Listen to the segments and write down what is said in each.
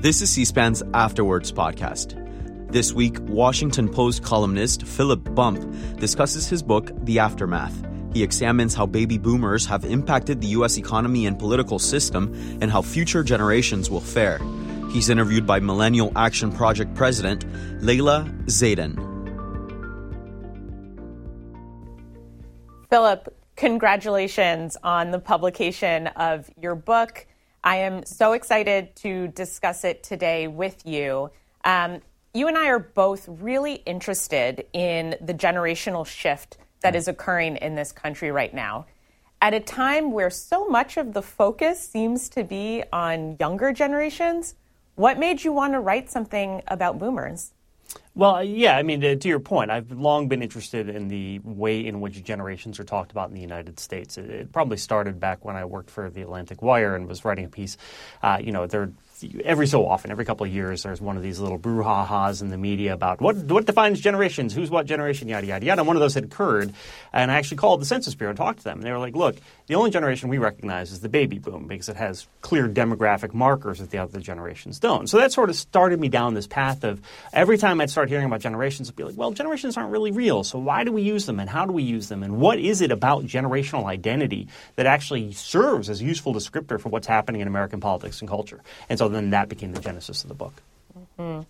This is C SPAN's After Words podcast. This week, Washington Post columnist Philip Bump discusses his book, The Aftermath. He examines how baby boomers have impacted the U.S. economy and political system and how future generations will fare. He's interviewed by Millennial Action Project President Layla Zaidane. Philip, congratulations on the publication of your book. I am so excited to discuss it today with you. Um, you and I are both really interested in the generational shift that is occurring in this country right now. At a time where so much of the focus seems to be on younger generations, what made you want to write something about boomers? Well, yeah, I mean, to your point, I've long been interested in the way in which generations are talked about in the United States. It, probably started back when I worked for the Atlantic Wire and was writing a piece. Uh, you know, there every so often, every couple of years, there's one of these little brouhahas in the media about what what defines generations, who's what generation, yada yada yada. And one of those had occurred, and I actually called the Census Bureau and talked to them, and they were like, "Look, the only generation we recognize is the baby boom because it has clear demographic markers that the other generations don't." So that sort of started me down this path of every time I'd start hearing about generations, I'd be like, "Well, generations aren't really real, so why do we use them, and how do we use them, and what is it about generational identity that actually serves as a useful descriptor for what's happening in American politics and culture?" And so then that became the genesis of the book. Mm-hmm.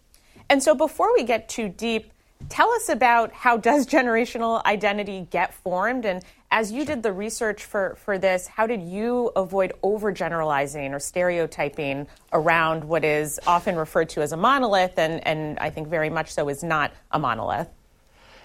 And so before we get too deep, tell us about how does generational identity get formed and as you did the research for, for this how did you avoid overgeneralizing or stereotyping around what is often referred to as a monolith and, and i think very much so is not a monolith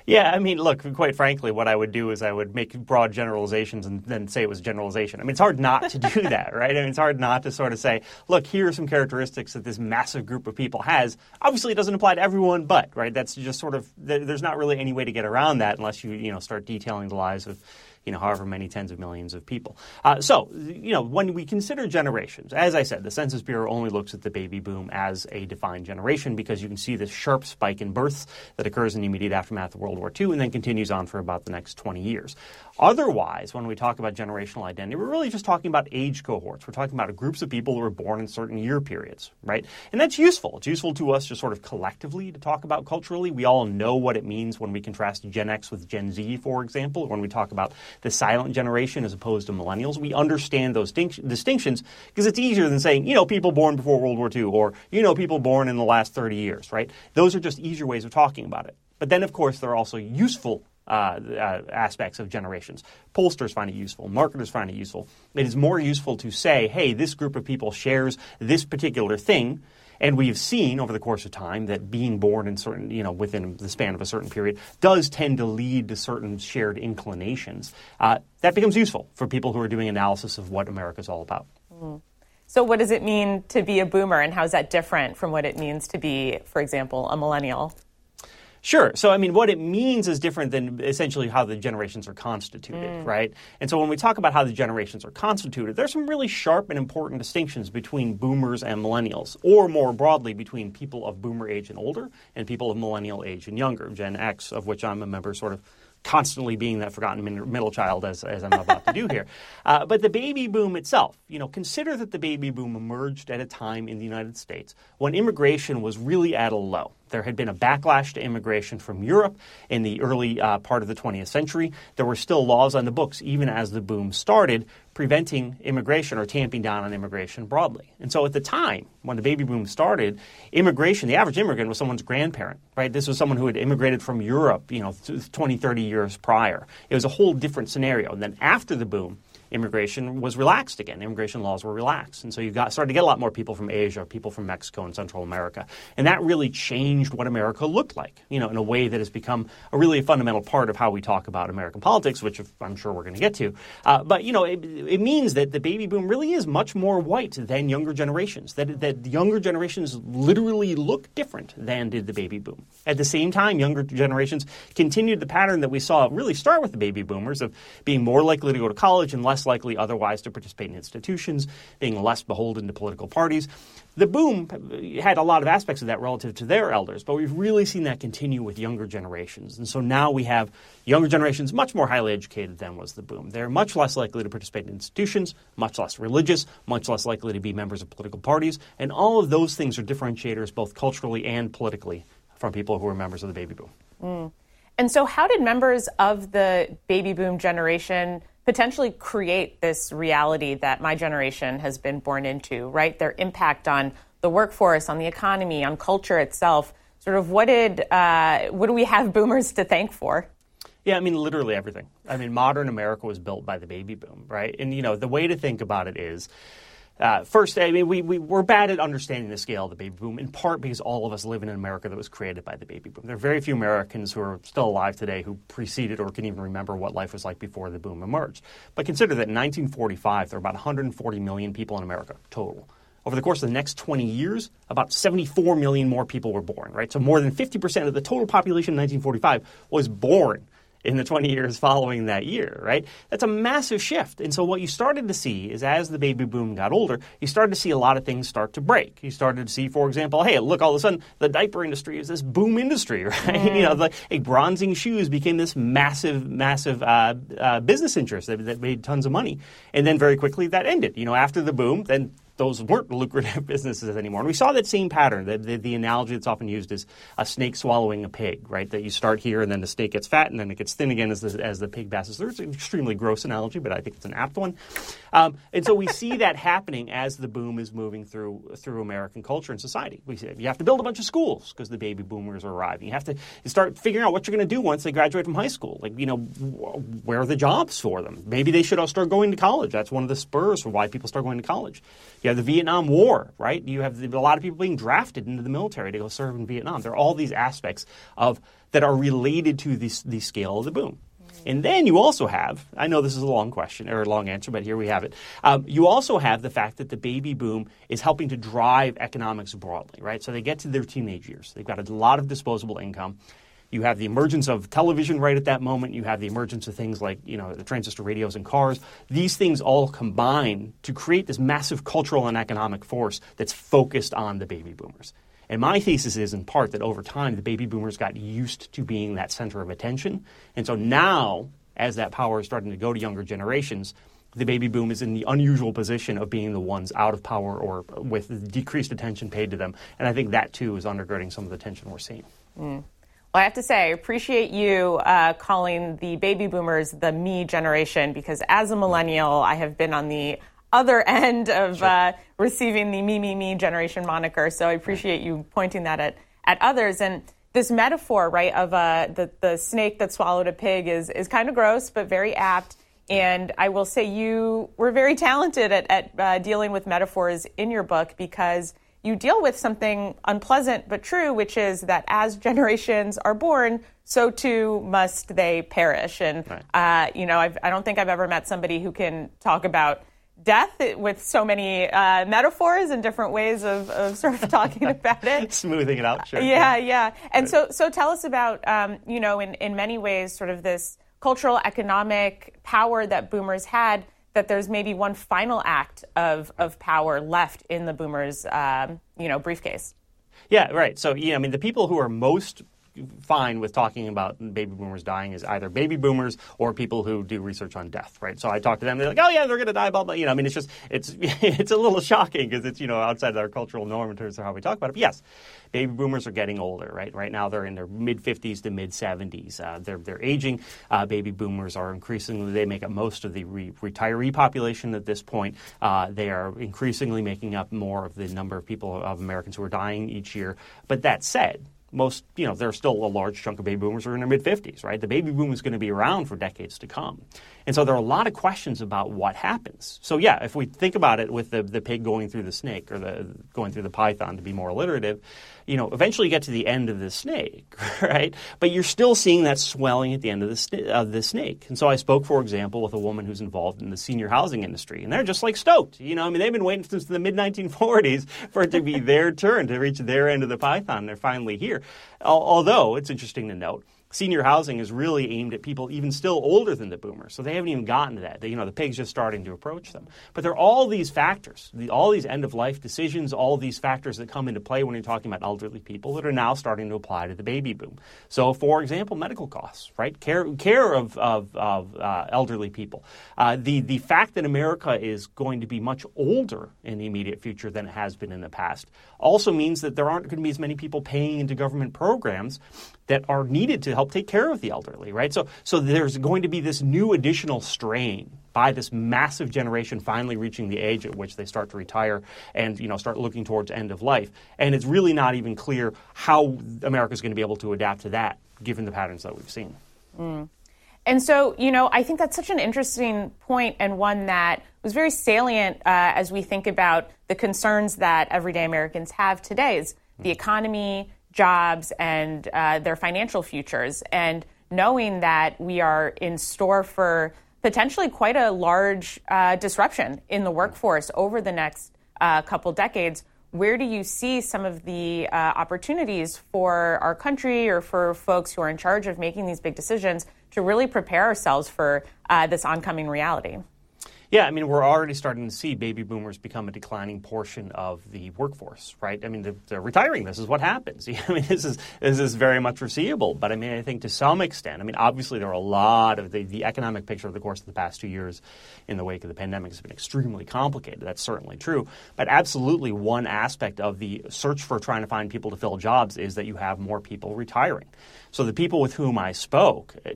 yeah, I mean, look, quite frankly, what I would do is I would make broad generalizations and then say it was generalization. I mean, it's hard not to do that, right? I mean, it's hard not to sort of say, look, here are some characteristics that this massive group of people has. Obviously, it doesn't apply to everyone, but, right? That's just sort of, there's not really any way to get around that unless you, you know, start detailing the lives of you know, however many tens of millions of people. Uh, so, you know, when we consider generations, as I said, the Census Bureau only looks at the baby boom as a defined generation because you can see this sharp spike in births that occurs in the immediate aftermath of World War II and then continues on for about the next 20 years. Otherwise, when we talk about generational identity, we're really just talking about age cohorts. We're talking about groups of people who were born in certain year periods, right? And that's useful. It's useful to us just sort of collectively to talk about culturally. We all know what it means when we contrast Gen X with Gen Z, for example, when we talk about the silent generation as opposed to millennials. We understand those distinctions because it's easier than saying, you know, people born before World War II or, you know, people born in the last 30 years, right? Those are just easier ways of talking about it. But then, of course, there are also useful uh, uh, aspects of generations. Pollsters find it useful. Marketers find it useful. It is more useful to say, hey, this group of people shares this particular thing. And we've seen over the course of time that being born in certain, you know, within the span of a certain period does tend to lead to certain shared inclinations. Uh, that becomes useful for people who are doing analysis of what America is all about. Mm. So, what does it mean to be a boomer, and how is that different from what it means to be, for example, a millennial? Sure. So, I mean, what it means is different than essentially how the generations are constituted, mm. right? And so, when we talk about how the generations are constituted, there's some really sharp and important distinctions between boomers and millennials, or more broadly, between people of boomer age and older and people of millennial age and younger, Gen X, of which I'm a member, sort of constantly being that forgotten middle child as, as I'm about to do here. Uh, but the baby boom itself, you know, consider that the baby boom emerged at a time in the United States when immigration was really at a low. There had been a backlash to immigration from Europe in the early uh, part of the 20th century. There were still laws on the books, even as the boom started, preventing immigration or tamping down on immigration broadly. And so at the time, when the baby boom started, immigration, the average immigrant was someone's grandparent, right? This was someone who had immigrated from Europe, you know, 20, 30 years prior. It was a whole different scenario. And then after the boom, immigration was relaxed again. Immigration laws were relaxed. And so you got started to get a lot more people from Asia, people from Mexico and Central America. And that really changed what America looked like, you know, in a way that has become a really fundamental part of how we talk about American politics, which I'm sure we're going to get to. Uh, but, you know, it, it, means that the baby boom really is much more white than younger generations, that, that younger generations literally look different than did the baby boom. At the same time, younger generations continued the pattern that we saw really start with the baby boomers of being more likely to go to college and less likely otherwise to participate in institutions, being less beholden to political parties. The boom had a lot of aspects of that relative to their elders, but we've really seen that continue with younger generations. And so now we have younger generations much more highly educated than was the boom. They're much less likely to participate in institutions, much less religious, much less likely to be members of political parties, and all of those things are differentiators both culturally and politically from people who are members of the baby boom. Mm. And so, how did members of the baby boom generation potentially create this reality that my generation has been born into, right? Their impact on the workforce, on the economy, on culture itself. Sort of what did uh, what do we have boomers to thank for? Yeah, I mean literally everything. I mean modern America was built by the baby boom, right? And you know the way to think about it is uh, first, I mean, we, we, we're bad at understanding the scale of the baby boom, in part because all of us live in an America that was created by the baby boom. There are very few Americans who are still alive today who preceded or can even remember what life was like before the boom emerged. But consider that in 1945, there were about 140 million people in America total. Over the course of the next 20 years, about 74 million more people were born, right? So more than 50% of the total population in 1945 was born in the 20 years following that year, right? That's a massive shift. And so what you started to see is as the baby boom got older, you started to see a lot of things start to break. You started to see, for example, hey, look, all of a sudden the diaper industry is this boom industry, right? Mm. You know, the, like bronzing shoes became this massive, massive uh, uh, business interest that, that made tons of money. And then very quickly that ended. You know, after the boom, then those weren't lucrative businesses anymore. And we saw that same pattern. The, the, the, analogy that's often used is a snake swallowing a pig, right? That you start here and then the snake gets fat and then it gets thin again as the, as the pig passes through. It's an extremely gross analogy, but I think it's an apt one. Um, and so we see that happening as the boom is moving through through American culture and society. We see, you have to build a bunch of schools because the baby boomers are arriving. You have to start figuring out what you're going to do once they graduate from high school. Like, you know, where are the jobs for them? Maybe they should all start going to college. That's one of the spurs for why people start going to college. You have the Vietnam War, right? You have a lot of people being drafted into the military to go serve in Vietnam. There are all these aspects of that are related to the, the scale of the boom. And then you also have, I know this is a long question or a long answer, but here we have it. Um, you also have the fact that the baby boom is helping to drive economics broadly, right? So they get to their teenage years. They've got a lot of disposable income. You have the emergence of television right at that moment. You have the emergence of things like, you know, the transistor radios and cars. These things all combine to create this massive cultural and economic force that's focused on the baby boomers. And my thesis is, in part, that over time the baby boomers got used to being that center of attention. And so now, as that power is starting to go to younger generations, the baby boom is in the unusual position of being the ones out of power or with decreased attention paid to them. And I think that, too, is undergirding some of the tension we're seeing. Mm. Well, I have to say, I appreciate you uh, calling the baby boomers the me generation because as a millennial, I have been on the other end of sure. uh, receiving the me, me, me generation moniker. So I appreciate you pointing that at, at others. And this metaphor, right, of uh, the, the snake that swallowed a pig is, is kind of gross, but very apt. And I will say you were very talented at, at uh, dealing with metaphors in your book because you deal with something unpleasant but true, which is that as generations are born, so too must they perish. And, right. uh, you know, I've, I do not think I've ever met somebody who can talk about death with so many uh, metaphors and different ways of, of sort of talking about it. Smoothing it out, sure. Yeah, yeah. And right. so, so tell us about, um, you know, in, in many ways, sort of this cultural, economic power that boomers had that there's maybe one final act of, of power left in the boomers, um, you know, briefcase. Yeah, right. So, yeah, I mean, the people who are most fine with talking about baby boomers dying is either baby boomers or people who do research on death, right? So I talk to them, they're like, oh yeah, they're going to die, blah blah. You know, I mean, it's just it's it's a little shocking because it's you know outside of our cultural norm in terms of how we talk about it. But yes, baby boomers are getting older, right? Right now they're in their mid 50s to mid 70s. Uh, they're they're aging. Uh, baby boomers are increasingly they make up most of the re- retiree population at this point. Uh, they are increasingly making up more of the number of people of Americans who are dying each year. But that said, most, you know, there's still a large chunk of baby boomers are in their mid 50s, right? The baby boom is going to be around for decades to come. And so there are a lot of questions about what happens. So, yeah, if we think about it with the, the pig going through the snake or the going through the python to be more alliterative, you know, eventually you get to the end of the snake, right? But you're still seeing that swelling at the end of the, of the snake. And so I spoke, for example, with a woman who's involved in the senior housing industry, and they're just like stoked. You know, I mean, they've been waiting since the mid 1940s for it to be their turn to reach their end of the python. They're finally here. Although it's interesting to note senior housing is really aimed at people even still older than the boomers. So they haven't even gotten to that. They, you know, the pig's just starting to approach them. But there are all these factors, the, all these end of life decisions, all these factors that come into play when you're talking about elderly people that are now starting to apply to the baby boom. So, for example, medical costs, right? Care, care of, of, of uh, elderly people. Uh, the, the fact that America is going to be much older in the immediate future than it has been in the past also means that there aren't going to be as many people paying into government programs that are needed to help take care of the elderly, right? So, so there's going to be this new additional strain by this massive generation finally reaching the age at which they start to retire and you know start looking towards end of life. And it's really not even clear how America is going to be able to adapt to that, given the patterns that we've seen. Mm. And so, you know, I think that's such an interesting point and one that was very salient uh, as we think about the concerns that everyday Americans have today is the economy, jobs, and uh, their financial futures. And knowing that we are in store for potentially quite a large uh, disruption in the workforce over the next uh, couple decades, where do you see some of the uh, opportunities for our country or for folks who are in charge of making these big decisions to really prepare ourselves for uh, this oncoming reality? Yeah, I mean, we're already starting to see baby boomers become a declining portion of the workforce, right? I mean, they're, they're, retiring. This is what happens. I mean, this is this is very much foreseeable. But I mean, I think to some extent, I mean, obviously there are a lot of the, the economic picture of the course of the past two years in the wake of the pandemic has been extremely complicated. That's certainly true. But absolutely, one aspect of the search for trying to find people to fill jobs is that you have more people retiring. So the people with whom I spoke, uh,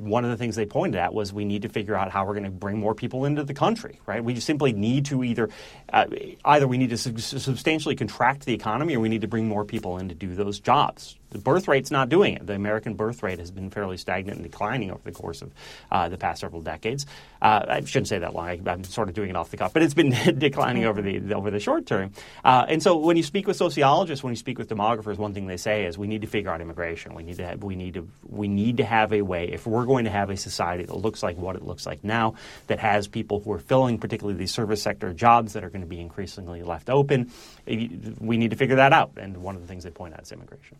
one of the things they pointed at was we need to figure out how we're going to bring more people into the country, right? We simply need to either uh, either we need to substantially contract the economy or we need to bring more people in to do those jobs. The birth rate's not doing it. The American birth rate has been fairly stagnant and declining over the course of uh, the past several decades. Uh, I shouldn't say that long. I, am sort of doing it off the cuff, but it's been declining over the over the short term. Uh, and so, when you speak with sociologists, when you speak with demographers, one thing they say is we need to figure out immigration. We need to have, we need to we need to have a way if we're going to have a society that looks like what it looks like now, that has people who are filling particularly these service sector jobs that are going to be increasingly left open. We need to figure that out. And one of the things they point out is immigration.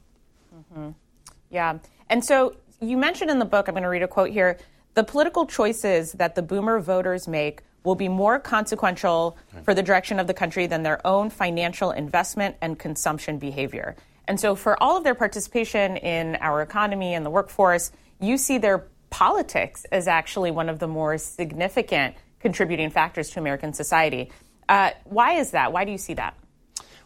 Mm-hmm. Yeah. And so you mentioned in the book, I'm going to read a quote here the political choices that the boomer voters make will be more consequential for the direction of the country than their own financial investment and consumption behavior. And so, for all of their participation in our economy and the workforce, you see their politics as actually one of the more significant contributing factors to American society. Uh, why is that? Why do you see that?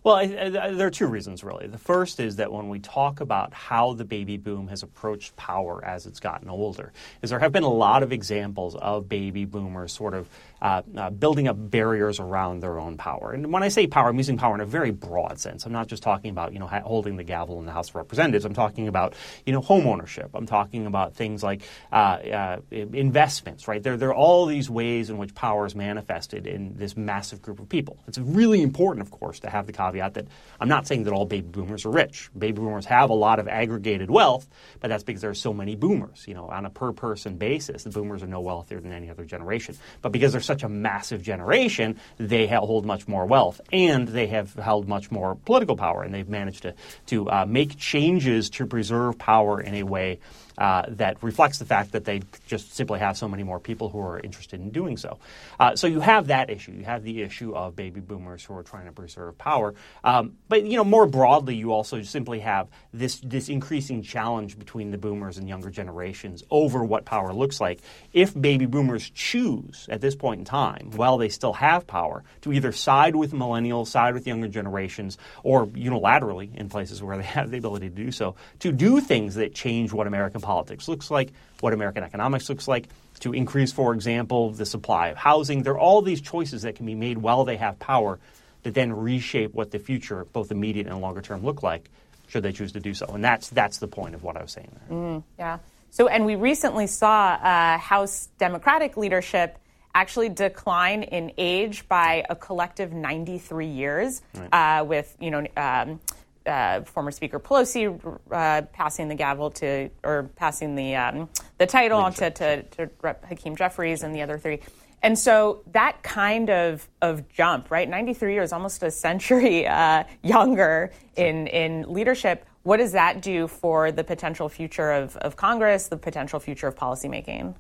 Well, I, I, there are two reasons, really. The first is that when we talk about how the baby boom has approached power as it's gotten older, is there have been a lot of examples of baby boomers sort of uh, uh, building up barriers around their own power. And when I say power, I'm using power in a very broad sense. I'm not just talking about you know holding the gavel in the House of Representatives. I'm talking about you know home ownership. I'm talking about things like uh, uh investments. Right there, there are all these ways in which power is manifested in this massive group of people. It's really important, of course, to have the caveat that I'm not saying that all baby boomers are rich. Baby boomers have a lot of aggregated wealth, but that's because there are so many boomers. You know, on a per person basis, the boomers are no wealthier than any other generation. But because there's such a massive generation, they hold much more wealth and they have held much more political power, and they've managed to to uh, make changes to preserve power in a way uh, that reflects the fact that they just simply have so many more people who are interested in doing so. Uh, so you have that issue. You have the issue of baby boomers who are trying to preserve power. Um, but you know, more broadly, you also simply have this this increasing challenge between the boomers and younger generations over what power looks like. If baby boomers choose at this point in time, while they still have power, to either side with millennials, side with younger generations, or unilaterally in places where they have the ability to do so, to do things that change what American politics looks like, what American economics looks like, to increase, for example, the supply of housing. There are all these choices that can be made while they have power that then reshape what the future, both immediate and longer term, look like should they choose to do so. And that's that's the point of what I was saying there. Mm, yeah. So, and we recently saw uh, House Democratic leadership actually decline in age by a collective 93 years, right. uh, with you know um, uh, former Speaker Pelosi uh, passing the gavel to, or passing the um, the title on to, to, to Hakeem Jeffries and the other three. And so that kind of, of jump, right? 93 years, almost a century uh, younger in, in leadership. what does that do for the potential future of, of Congress, the potential future of policymaking?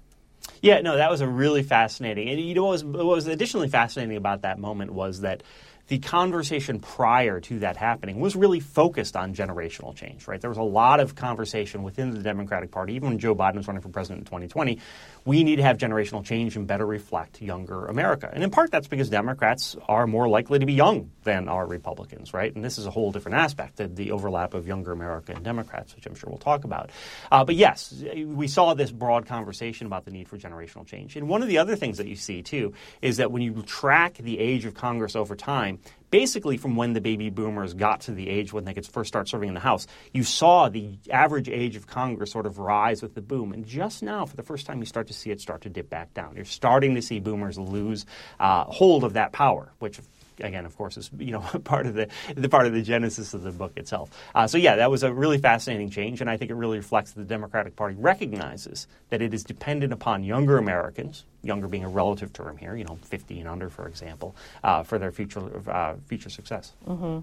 Yeah, no, that was a really fascinating. And you know what was, what was additionally fascinating about that moment was that the conversation prior to that happening was really focused on generational change, right? There was a lot of conversation within the Democratic Party, even when Joe Biden was running for president in 2020. We need to have generational change and better reflect younger America. And in part, that's because Democrats are more likely to be young than are Republicans, right? And this is a whole different aspect of the overlap of younger America and Democrats, which I'm sure we'll talk about. Uh, but yes, we saw this broad conversation about the need for generational change. And one of the other things that you see, too, is that when you track the age of Congress over time, basically from when the baby boomers got to the age when they could first start serving in the House, you saw the average age of Congress sort of rise with the boom. And just now, for the first time, you start to see it start to dip back down. You're starting to see boomers lose uh, hold of that power, which again, of course, is you know part of the, the part of the genesis of the book itself. Uh, so yeah, that was a really fascinating change, and I think it really reflects that the Democratic Party recognizes that it is dependent upon younger Americans, younger being a relative term here, you know, 50 and under, for example, uh, for their future uh, future success. Mm-hmm.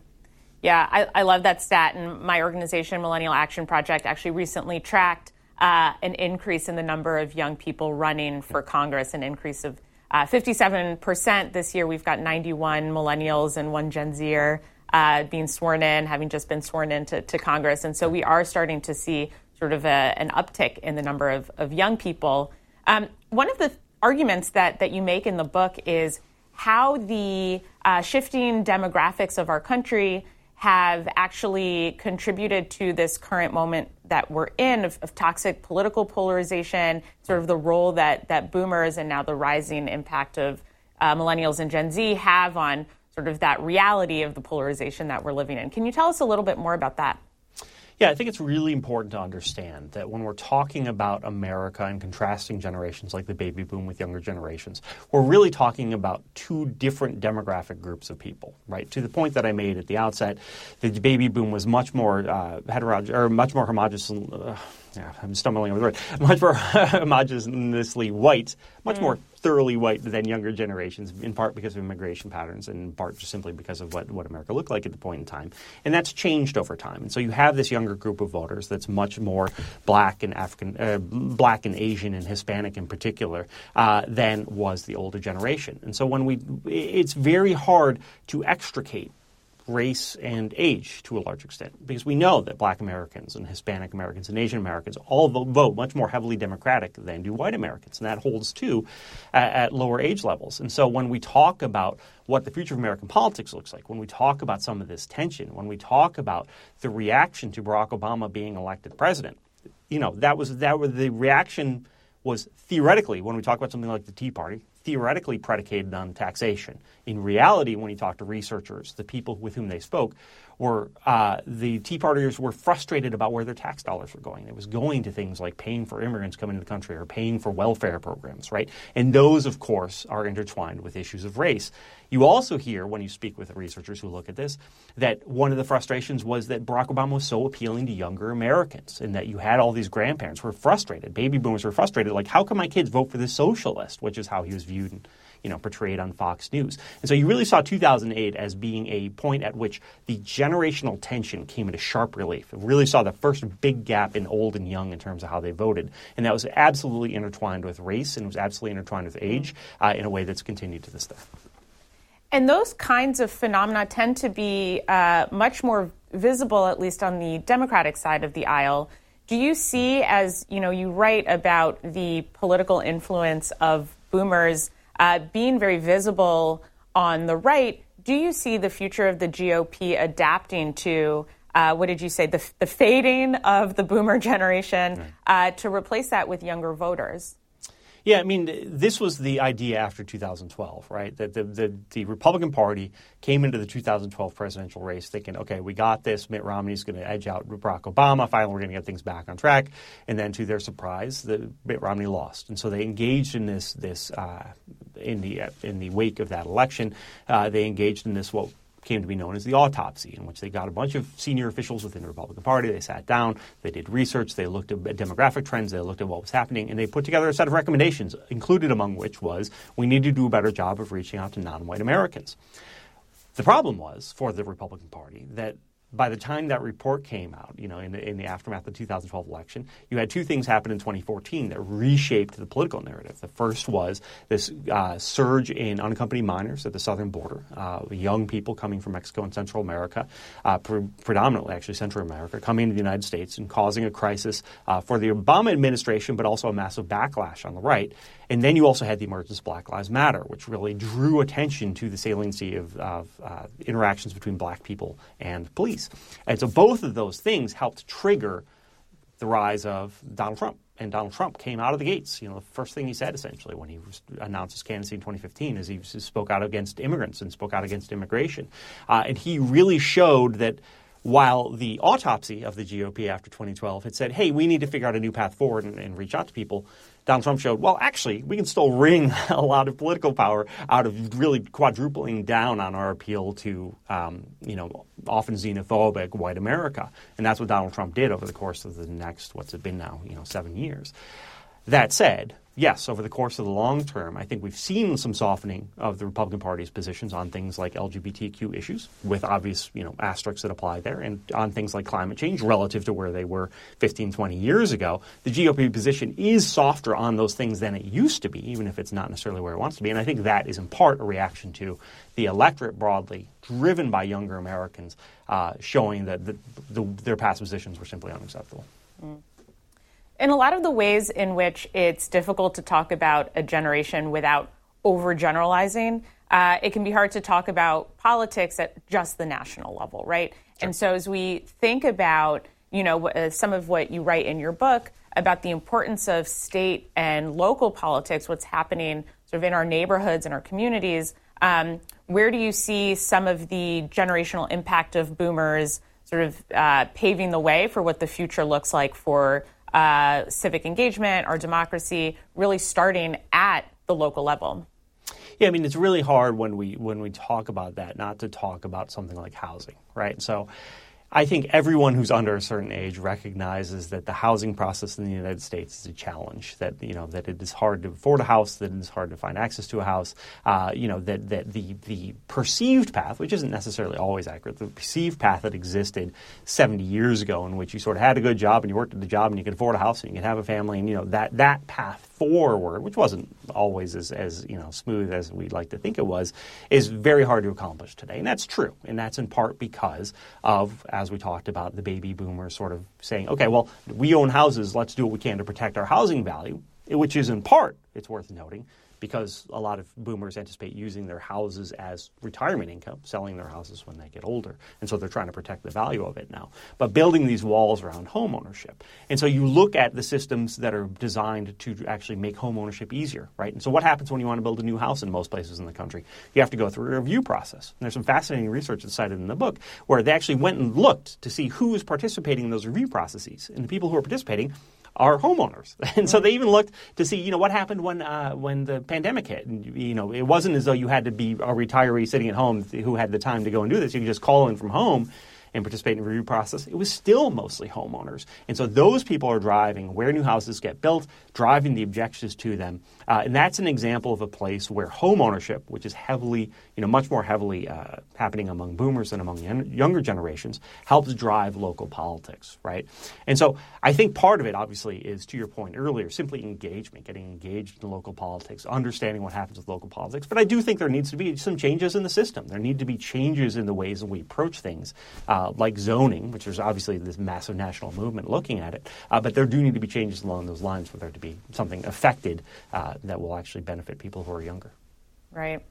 Yeah, I, I, love that stat, and my organization, Millennial Action Project, actually recently tracked uh, an increase in the number of young people running for Congress, an increase of uh, 57% this year. We've got 91 millennials and one Gen Zer uh, being sworn in, having just been sworn into to Congress. And so we are starting to see sort of a, an uptick in the number of, of young people. Um, one of the arguments that, that you make in the book is how the uh, shifting demographics of our country have actually contributed to this current moment that we're in of, of, toxic political polarization, sort of the role that, that boomers and now the rising impact of uh, millennials and Gen Z have on sort of that reality of the polarization that we're living in. Can you tell us a little bit more about that? Yeah, I think it's really important to understand that when we're talking about America and contrasting generations like the baby boom with younger generations, we're really talking about two different demographic groups of people, right? To the point that I made at the outset, the baby boom was much more uh, heterogeneous or much more homogenous. Uh, yeah, I'm stumbling over the word, much more homogeneously white, much mm. more thoroughly white than younger generations, in part because of immigration patterns, and in part just simply because of what, what America looked like at the point in time. And that's changed over time. And so you have this younger group of voters that's much more black and African, uh, black and Asian and Hispanic in particular uh, than was the older generation. And so when we, it's very hard to extricate race and age to a large extent because we know that black Americans and Hispanic Americans and Asian Americans all vote much more heavily Democratic than do white Americans. And that holds too at, at lower age levels. And so when we talk about what the future of American politics looks like, when we talk about some of this tension, when we talk about the reaction to Barack Obama being elected president, you know, that was that was the reaction was theoretically when we talk about something like the Tea Party, theoretically predicated on taxation. In reality, when you talk to researchers, the people with whom they spoke were uh, the Tea Partiers were frustrated about where their tax dollars were going. It was going to things like paying for immigrants coming to the country or paying for welfare programs, right? And those, of course, are intertwined with issues of race. You also hear when you speak with researchers who look at this that one of the frustrations was that Barack Obama was so appealing to younger Americans and that you had all these grandparents who were frustrated. Baby boomers were frustrated. Like, how can my kids vote for this socialist, which is how he was viewed you know, portrayed on Fox News. And so you really saw 2008 as being a point at which the generational tension came into sharp relief. It really saw the first big gap in old and young in terms of how they voted. And that was absolutely intertwined with race and was absolutely intertwined with age uh, in a way that's continued to this day. And those kinds of phenomena tend to be uh, much more visible, at least on the Democratic side of the aisle. Do you see, as you know, you write about the political influence of boomers uh, being very visible on the right, do you see the future of the GOP adapting to uh, what did you say, the, the, fading of the boomer generation uh, to replace that with younger voters? Yeah, I mean, this was the idea after 2012, right? That the, the, the, Republican Party came into the 2012 presidential race thinking, okay, we got this. Mitt Romney's going to edge out Barack Obama. Finally, we're going to get things back on track. And then, to their surprise, the Mitt Romney lost, and so they engaged in this this uh, in the in the wake of that election. Uh, they engaged in this what came to be known as the autopsy, in which they got a bunch of senior officials within the Republican Party. They sat down, they did research, they looked at demographic trends, they looked at what was happening, and they put together a set of recommendations, included among which was we need to do a better job of reaching out to non white Americans. The problem was for the Republican Party that by the time that report came out, you know, in the, in the aftermath of the 2012 election, you had two things happen in 2014 that reshaped the political narrative. The first was this uh, surge in unaccompanied minors at the southern border, uh, young people coming from Mexico and Central America, uh, pre- predominantly actually Central America, coming to the United States and causing a crisis uh, for the Obama administration, but also a massive backlash on the right. And then you also had the emergence of Black Lives Matter, which really drew attention to the saliency of, of uh, interactions between black people and police. And so both of those things helped trigger the rise of Donald Trump. And Donald Trump came out of the gates. You know, the first thing he said essentially when he announced his candidacy in 2015 is he spoke out against immigrants and spoke out against immigration. Uh, and he really showed that while the autopsy of the GOP after 2012 had said, hey, we need to figure out a new path forward and, and reach out to people, Donald Trump showed, well, actually, we can still wring a lot of political power out of really quadrupling down on our appeal to, um, you know, often xenophobic white America. And that's what Donald Trump did over the course of the next, what's it been now, you know, seven years. That said, yes, over the course of the long term, I think we've seen some softening of the Republican Party's positions on things like LGBTQ issues, with obvious you know asterisks that apply there, and on things like climate change relative to where they were 15, 20 years ago. The GOP position is softer on those things than it used to be, even if it's not necessarily where it wants to be. And I think that is in part a reaction to the electorate broadly, driven by younger Americans, uh, showing that the, the, their past positions were simply unacceptable. Mm in a lot of the ways in which it's difficult to talk about a generation without overgeneralizing, uh, it can be hard to talk about politics at just the national level, right? Sure. And so as we think about, you know, uh, some of what you write in your book about the importance of state and local politics, what's happening sort of in our neighborhoods and our communities, um, where do you see some of the generational impact of boomers sort of uh, paving the way for what the future looks like for uh, civic engagement, our democracy, really starting at the local level. Yeah, I mean it's really hard when we when we talk about that not to talk about something like housing, right? So I think everyone who's under a certain age recognizes that the housing process in the United States is a challenge. That you know that it is hard to afford a house, that it is hard to find access to a house. Uh, you know that that the the perceived path, which isn't necessarily always accurate, the perceived path that existed 70 years ago, in which you sort of had a good job and you worked at the job and you could afford a house and you could have a family, and you know that that path forward, which wasn't always as, as you know smooth as we'd like to think it was, is very hard to accomplish today, and that's true, and that's in part because of, as we talked about, the baby boomers sort of saying, okay, well, we own houses, let's do what we can to protect our housing value, which is in part, it's worth noting, because a lot of boomers anticipate using their houses as retirement income, selling their houses when they get older. And so they're trying to protect the value of it now. But building these walls around home ownership. And so you look at the systems that are designed to actually make home ownership easier, right? And so what happens when you want to build a new house in most places in the country? You have to go through a review process. And there's some fascinating research that's cited in the book where they actually went and looked to see who was participating in those review processes. And the people who are participating are homeowners. And so they even looked to see, you know, what happened when uh, when the pandemic hit. And, you know, it wasn't as though you had to be a retiree sitting at home who had the time to go and do this. You could just call in from home and participate in the review process, it was still mostly homeowners. And so those people are driving where new houses get built, driving the objections to them. Uh, and that's an example of a place where home ownership, which is heavily, you know, much more heavily uh, happening among boomers than among younger generations, helps drive local politics, right? And so I think part of it, obviously, is to your point earlier, simply engagement, getting engaged in local politics, understanding what happens with local politics. But I do think there needs to be some changes in the system. There need to be changes in the ways that we approach things. Uh, like zoning, which is obviously this massive national movement looking at it. Uh, but there do need to be changes along those lines for there to be something affected uh, that will actually benefit people who are younger. Right.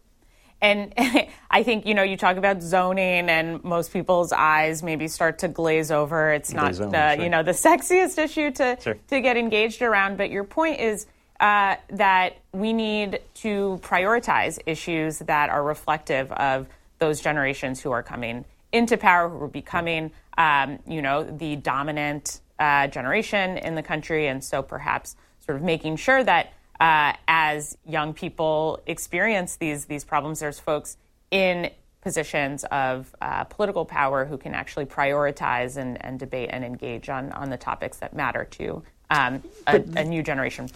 And I think, you know, you talk about zoning and most people's eyes maybe start to glaze over. It's not, the, sure. you know, the sexiest issue to, sure. to get engaged around. But your point is uh, that we need to prioritize issues that are reflective of those generations who are coming into power, who are becoming, um, you know, the dominant uh, generation in the country, and so perhaps sort of making sure that uh, as young people experience these these problems, there's folks in positions of uh, political power who can actually prioritize and, and, debate and engage on on the topics that matter to um, a, a new generation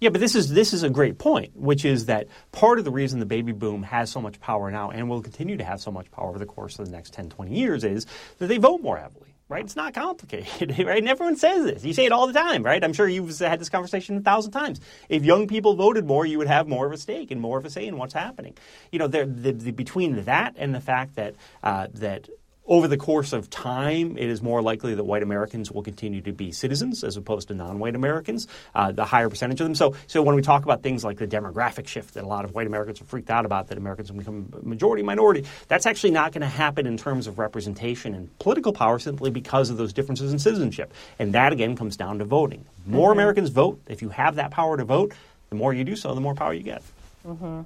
Yeah, but this is this is a great point, which is that part of the reason the baby boom has so much power now and will continue to have so much power over the course of the next 10, 20 years is that they vote more heavily. Right? It's not complicated, right? And everyone says this. You say it all the time, right? I'm sure you've had this conversation a thousand times. If young people voted more, you would have more of a stake and more of a say in what's happening. You know, the, the, between that and the fact that uh, that over the course of time, it is more likely that white Americans will continue to be citizens as opposed to non-white Americans, uh, the higher percentage of them. So, so when we talk about things like the demographic shift that a lot of white Americans are freaked out about, that Americans will become majority minority, that's actually not going to happen in terms of representation and political power simply because of those differences in citizenship. And that again comes down to voting. More mm-hmm. Americans vote. If you have that power to vote, the more you do so, the more power you get. Mm-hmm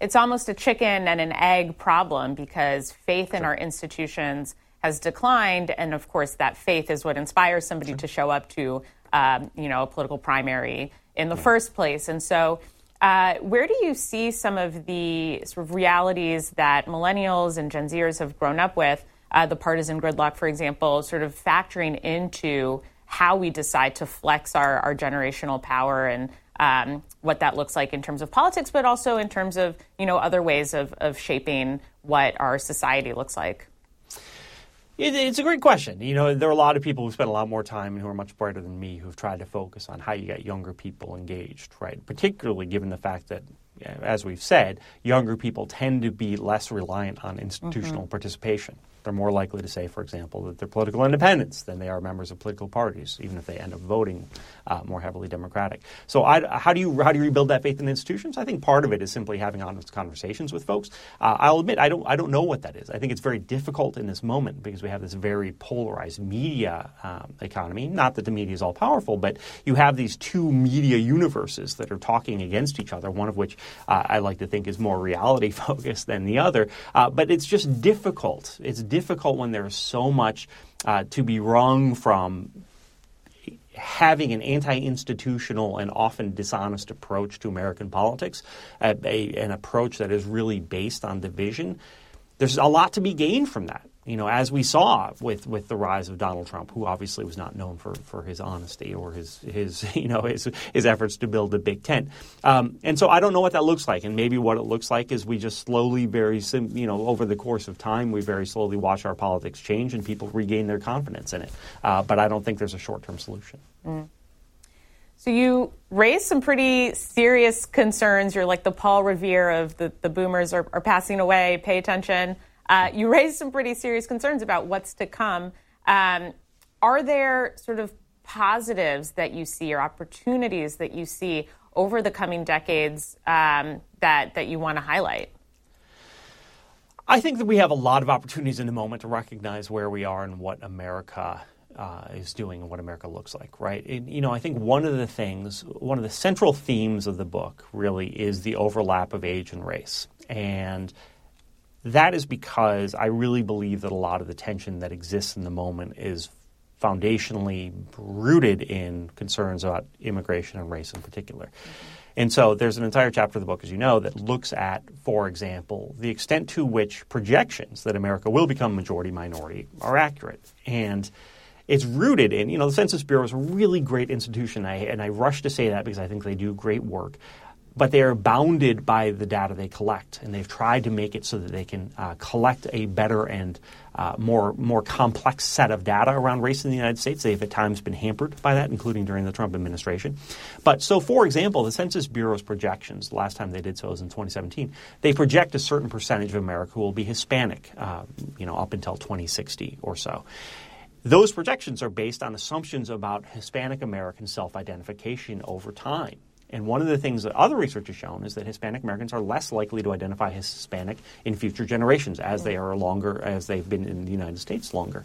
it's almost a chicken and an egg problem because faith sure. in our institutions has declined, and of course, that faith is what inspires somebody sure. to show up to, um, you know, a political primary in the first place. And so, uh, where do you see some of the sort of realities that millennials and Gen Zers have grown up with, uh, the partisan gridlock, for example, sort of factoring into how we decide to flex our, our generational power and um, what that looks like in terms of politics, but also in terms of you know other ways of, of shaping what our society looks like. it's a great question. You know, there are a lot of people who spend a lot more time and who are much brighter than me who've tried to focus on how you get younger people engaged, right? Particularly given the fact that as we've said, younger people tend to be less reliant on institutional mm-hmm. participation. They're more likely to say, for example, that they're political independents than they are members of political parties, even if they end up voting uh, more heavily Democratic. So, I, how do you how do you rebuild that faith in institutions? I think part of it is simply having honest conversations with folks. Uh, I'll admit I don't I don't know what that is. I think it's very difficult in this moment because we have this very polarized media um, economy. Not that the media is all powerful, but you have these two media universes that are talking against each other. One of which uh, I like to think is more reality focused than the other. Uh, but it's just difficult. It's difficult when there's so much uh, to be wrung from having an anti-institutional and often dishonest approach to American politics, a, a, an approach that is really based on division. There's a lot to be gained from that you know, as we saw with, with the rise of Donald Trump, who obviously was not known for, for his honesty or his, his you know his, his efforts to build a big tent. Um, and so I don't know what that looks like. And maybe what it looks like is we just slowly, very you know, over the course of time, we very slowly watch our politics change and people regain their confidence in it. Uh, but I don't think there's a short term solution. Mm. So you raised some pretty serious concerns. You're like the Paul Revere of the, the boomers are, are passing away. Pay attention. Uh, you raised some pretty serious concerns about what's to come. Um, are there sort of positives that you see or opportunities that you see over the coming decades um, that that you want to highlight? I think that we have a lot of opportunities in the moment to recognize where we are and what America uh, is doing and what America looks like, right? And, you know, I think one of the things, one of the central themes of the book really is the overlap of age and race. And that is because I really believe that a lot of the tension that exists in the moment is foundationally rooted in concerns about immigration and race in particular. Mm-hmm. And so there's an entire chapter of the book, as you know, that looks at, for example, the extent to which projections that America will become majority minority are accurate. And it's rooted in, you know, the Census Bureau is a really great institution, I, and I rush to say that because I think they do great work but they are bounded by the data they collect, and they've tried to make it so that they can uh, collect a better and uh, more more complex set of data around race in the United States. They've at times been hampered by that, including during the Trump administration. But so, for example, the Census Bureau's projections, last time they did so was in 2017, they project a certain percentage of America will be Hispanic, uh, you know, up until 2060 or so. Those projections are based on assumptions about Hispanic American self identification over time. And one of the things that other research has shown is that Hispanic Americans are less likely to identify as Hispanic in future generations as they are longer, as they've been in the United States longer.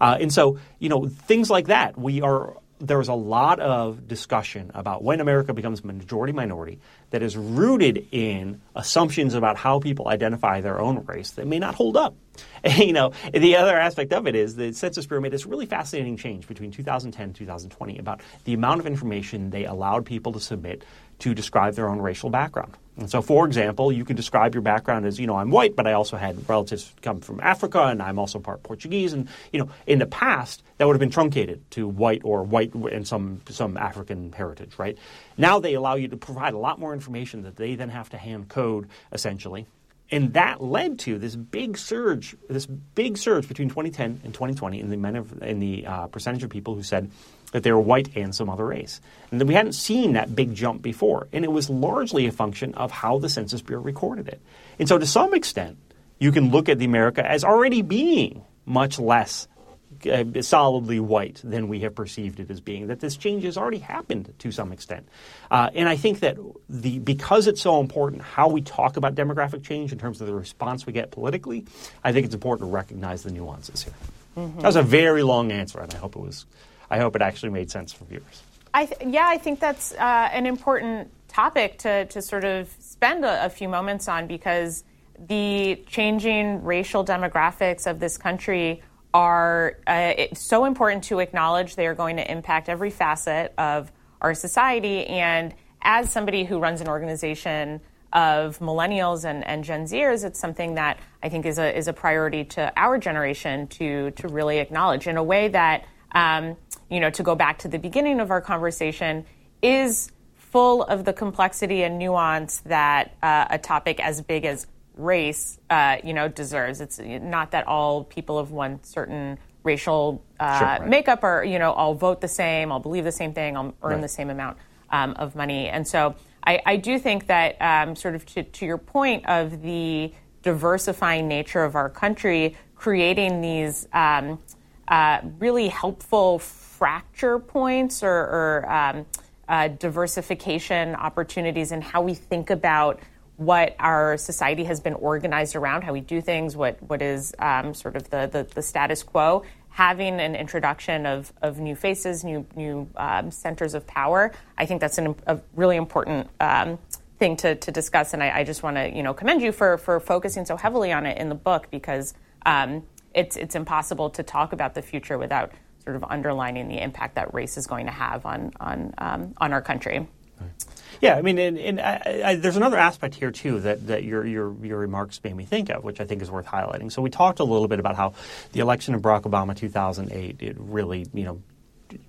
Uh, and so, you know, things like that, we are there's a lot of discussion about when America becomes majority minority that is rooted in assumptions about how people identify their own race that may not hold up. you know, the other aspect of it is the Census Bureau made this really fascinating change between 2010 and 2020 about the amount of information they allowed people to submit to describe their own racial background. And so, for example, you could describe your background as, you know, I'm white, but I also had relatives come from Africa, and I'm also part Portuguese. And you know, in the past, that would have been truncated to white or white and some some African heritage, right? Now they allow you to provide a lot more information that they then have to hand code essentially. And that led to this big surge, this big surge between 2010 and 2020 in the men of, in the uh, percentage of people who said that they were white and some other race. And that we hadn't seen that big jump before. And it was largely a function of how the Census Bureau recorded it. And so to some extent, you can look at the America as already being much less uh, solidly white than we have perceived it as being. That this change has already happened to some extent, uh, and I think that the because it's so important how we talk about demographic change in terms of the response we get politically, I think it's important to recognize the nuances here. Mm-hmm. That was a very long answer, and I hope it was. I hope it actually made sense for viewers. I th- yeah, I think that's uh, an important topic to to sort of spend a, a few moments on because the changing racial demographics of this country are uh, so important to acknowledge. They are going to impact every facet of our society. And as somebody who runs an organization of millennials and, and Gen Zers, it's something that I think is a, is a priority to our generation to, to really acknowledge in a way that, um, you know, to go back to the beginning of our conversation, is full of the complexity and nuance that uh, a topic as big as race, uh, you know, deserves. It's not that all people of one certain racial uh, sure, right. makeup are, you know, all vote the same, all believe the same thing, all earn right. the same amount um, of money. And so I, I do think that, um, sort of to, to, your point of the diversifying nature of our country, creating these um, uh, really helpful fracture points or, or um, uh, diversification opportunities in how we think about what our society has been organized around, how we do things, what what is um, sort of the, the, the status quo. Having an introduction of, of new faces, new new um, centers of power, I think that's an, a really important um, thing to, to discuss. And I, I just want to you know commend you for for focusing so heavily on it in the book because um, it's it's impossible to talk about the future without sort of underlining the impact that race is going to have on on um, on our country. Yeah, I mean, and, and I, I, there's another aspect here too that, that your, your your remarks made me think of, which I think is worth highlighting. So we talked a little bit about how the election of Barack Obama 2008 it really you know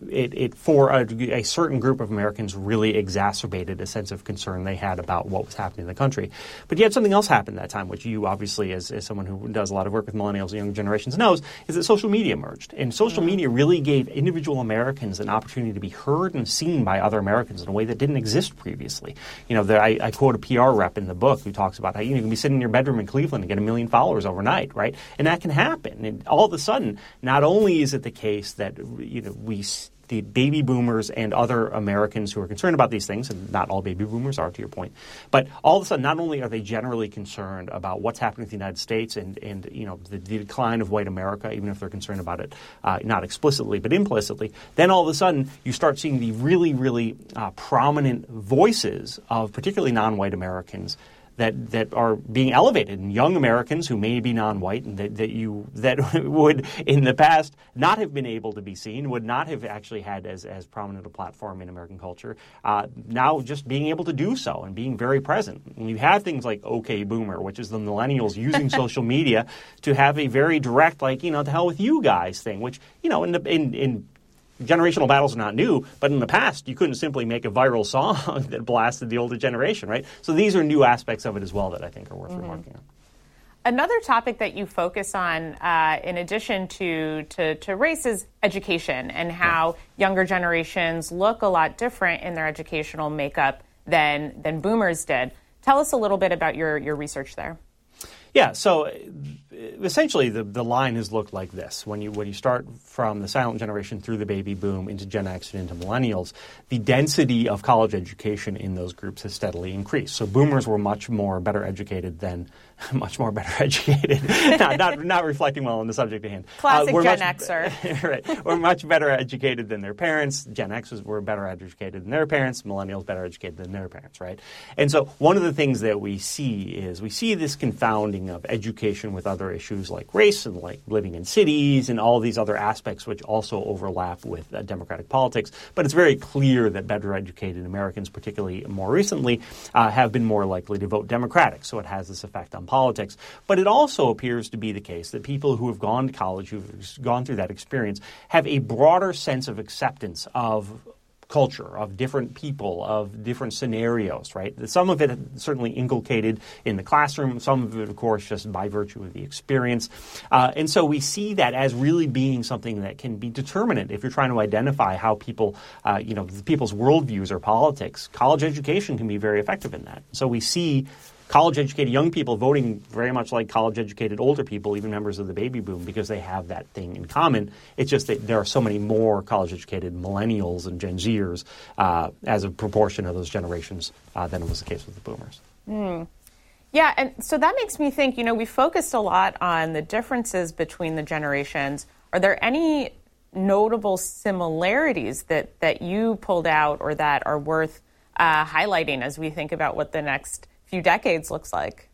it, it for a, a, certain group of Americans really exacerbated a sense of concern they had about what was happening in the country. But yet something else happened that time, which you obviously, as, as someone who does a lot of work with millennials and younger generations, knows, is that social media emerged. And social mm-hmm. media really gave individual Americans an opportunity to be heard and seen by other Americans in a way that didn't exist previously. You know, I, I, quote a PR rep in the book who talks about how you, know, you can be sitting in your bedroom in Cleveland and get a million followers overnight, right? And that can happen. And all of a sudden, not only is it the case that you know we the baby boomers and other Americans who are concerned about these things, and not all baby boomers are, to your point, but all of a sudden, not only are they generally concerned about what's happening in the United States and, and you know the, the decline of white America, even if they're concerned about it uh, not explicitly but implicitly, then all of a sudden you start seeing the really, really uh, prominent voices of particularly non-white Americans that that are being elevated and young Americans who may be non-white and that, that you that would in the past not have been able to be seen would not have actually had as, as prominent a platform in American culture. Uh, now just being able to do so and being very present. And you have things like OK Boomer which is the millennials using social media to have a very direct like you know the hell with you guys thing which you know in the in, in generational battles are not new, but in the past, you couldn't simply make a viral song that blasted the older generation, right? So these are new aspects of it as well that I think are worth mm-hmm. remarking on. Another topic that you focus on, uh, in addition to, to, to, race, is education and how yeah. younger generations look a lot different in their educational makeup than, than boomers did. Tell us a little bit about your, your research there. Yeah, so essentially the, the line has looked like this. When you when you start from the silent generation through the baby boom into Gen X and into millennials, the density of college education in those groups has steadily increased. So boomers were much more better educated than much more better educated. not, not, not, reflecting well on the subject at hand. Classic uh, Gen much, Xer. right. We're much better educated than their parents. Gen Xers were better educated than their parents. Millennials better educated than their parents, right? And so one of the things that we see is we see this confounding of education with other issues like race and like living in cities and all these other aspects which also overlap with uh, democratic politics. But it's very clear that better educated Americans, particularly more recently, uh, have been more likely to vote Democratic. So it has this effect on politics. But it also appears to be the case that people who have gone to college, who've gone through that experience, have a broader sense of acceptance of culture, of different people, of different scenarios, right? Some of it certainly inculcated in the classroom, some of it, of course, just by virtue of the experience. Uh, and so we see that as really being something that can be determinant if you're trying to identify how people, uh, you know, people's worldviews or politics. College education can be very effective in that. So we see college educated young people voting very much like college educated older people, even members of the baby boom, because they have that thing in common. It's just that there are so many more college educated millennials and Gen Zers uh, as a proportion of those generations uh, than was the case with the boomers. Mm. Yeah, and so that makes me think, you know, we focused a lot on the differences between the generations. Are there any notable similarities that, that you pulled out or that are worth uh, highlighting as we think about what the next few decades looks like.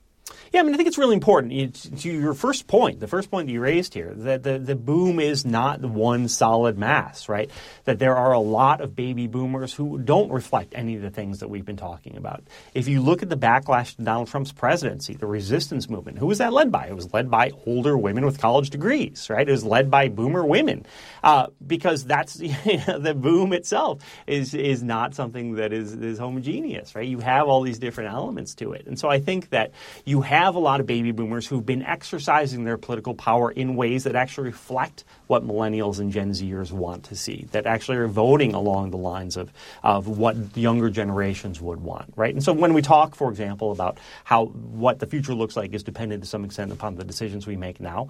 Yeah, I mean, I think it's really important. It's, to your first point, the first point that you raised here, that the, the boom is not one solid mass, right? That there are a lot of baby boomers who don't reflect any of the things that we've been talking about. If you look at the backlash to Donald Trump's presidency, the resistance movement, who was that led by? It was led by older women with college degrees, right? It was led by boomer women, uh, because that's the boom itself is is not something that is is homogeneous, right? You have all these different elements to it, and so I think that you have have a lot of baby boomers who've been exercising their political power in ways that actually reflect what millennials and Gen Zers want to see, that actually are voting along the lines of, of what younger generations would want, right? And so when we talk, for example, about how what the future looks like is dependent to some extent upon the decisions we make now,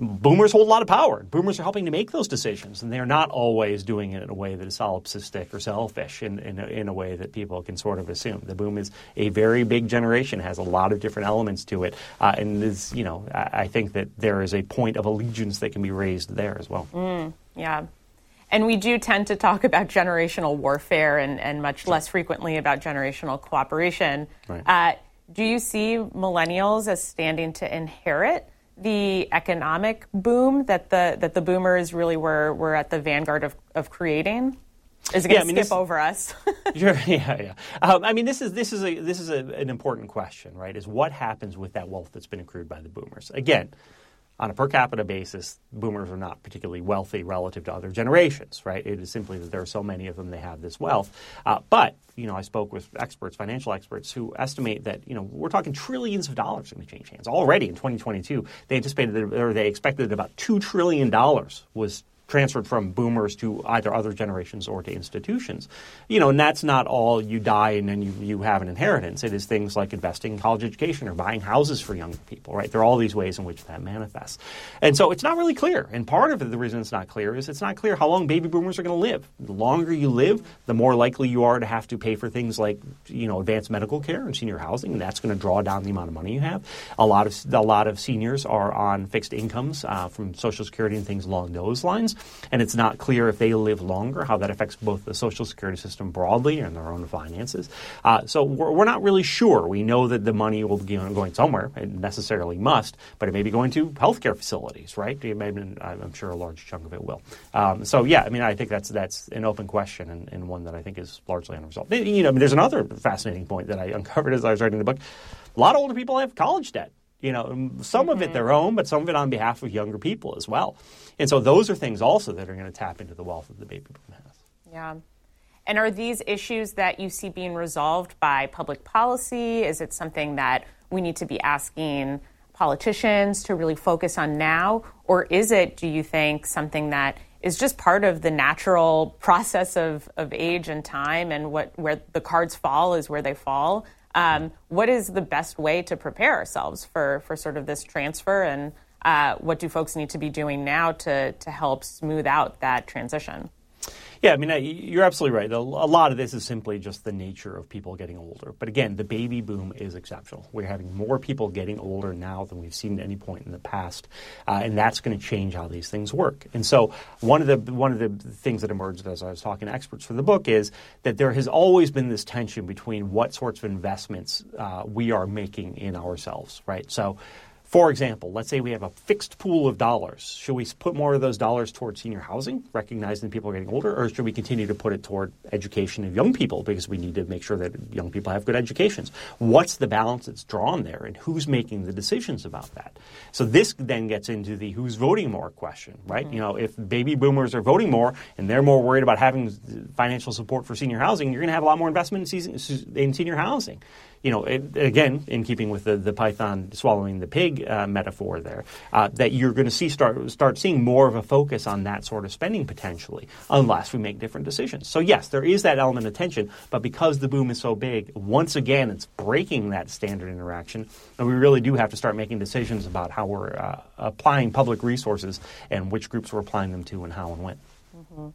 boomers hold a lot of power. Boomers are helping to make those decisions, and they're not always doing it in a way that is solipsistic or selfish in, in, a, in a way that people can sort of assume. The boom is a very big generation, has a lot of different elements to it, uh, and is, you know, I, I, think that there is a point of allegiance that can be raised there as well. Mm, yeah. And we do tend to talk about generational warfare and, and much less frequently about generational cooperation. Right. Uh, do you see millennials as standing to inherit the economic boom that the that the boomers really were were at the vanguard of, of creating? Is it going to yeah, I mean, skip this, over us? sure, yeah, yeah. Um, I mean, this is this is a this is a, an important question, right? Is what happens with that wealth that's been accrued by the boomers? Again, on a per capita basis, boomers are not particularly wealthy relative to other generations, right? It is simply that there are so many of them, they have this wealth. Uh, but, you know, I spoke with experts, financial experts, who estimate that, you know, we're talking trillions of dollars going to change hands. Already in 2022, they anticipated that, or they expected that about $2 trillion was transferred from boomers to either other generations or to institutions. You know, and that's not all you die and then you, you have an inheritance. It is things like investing in college education or buying houses for younger people, right? There are all these ways in which that manifests. And so it's not really clear. And part of the reason it's not clear is it's not clear how long baby boomers are going to live. The longer you live, the more likely you are to have to pay for things like, you know, advanced medical care and senior housing, and that's going to draw down the amount of money you have. A lot of a lot of seniors are on fixed incomes uh, from Social Security and things along those lines and it's not clear if they live longer how that affects both the Social Security system broadly and their own finances. Uh, so we're, we're, not really sure. We know that the money will be going somewhere. It necessarily must, but it may be going to healthcare facilities, right? I'm sure a large chunk of it will. Um, so yeah, I mean, I think that's that's an open question and, and, one that I think is largely unresolved. You know, I mean, there's another fascinating point that I uncovered as I was writing the book. A lot of older people have college debt. You know, some mm-hmm. of it mm-hmm. their own, but some of it on behalf of younger people as well. And so those are things also that are going to tap into the wealth that the baby boom has. Yeah. And are these issues that you see being resolved by public policy? Is it something that we need to be asking politicians to really focus on now? Or is it, do you think, something that is just part of the natural process of, of age and time and what where the cards fall is where they fall? Um, what is the best way to prepare ourselves for, for sort of this transfer and uh, what do folks need to be doing now to, to help smooth out that transition? Yeah, I mean, you're absolutely right. A lot of this is simply just the nature of people getting older. But again, the baby boom is exceptional. We're having more people getting older now than we've seen at any point in the past, uh, and that's going to change how these things work. And so, one of the one of the things that emerged as I was talking to experts for the book is that there has always been this tension between what sorts of investments uh, we are making in ourselves, right? So for example, let's say we have a fixed pool of dollars. Should we put more of those dollars towards senior housing, recognizing people are getting older, or should we continue to put it toward education of young people because we need to make sure that young people have good educations? What's the balance that's drawn there, and who's making the decisions about that? So this then gets into the who's voting more question, right? Mm-hmm. You know, if baby boomers are voting more and they're more worried about having financial support for senior housing, you're going to have a lot more investment in senior housing you know, it, again, in keeping with the, the python swallowing the pig uh, metaphor there, uh, that you're going to see start start seeing more of a focus on that sort of spending potentially, unless we make different decisions. So yes, there is that element of tension, but because the boom is so big, once again, it's breaking that standard interaction, and we really do have to start making decisions about how we're uh, applying public resources and which groups we're applying them to and how and when. Mm-hmm.